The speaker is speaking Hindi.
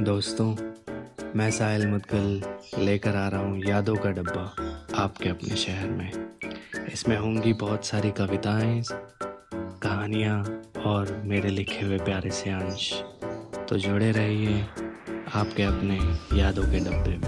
दोस्तों, मैं साहिल मुदगल लेकर आ रहा हूँ यादों का डब्बा आपके अपने शहर में। इसमें होंगी बहुत सारी कविताएँ, कहानियाँ और मेरे लिखे हुए प्यारे से अंश। तो जुड़े रहिए आपके अपने यादों के डब्बे में।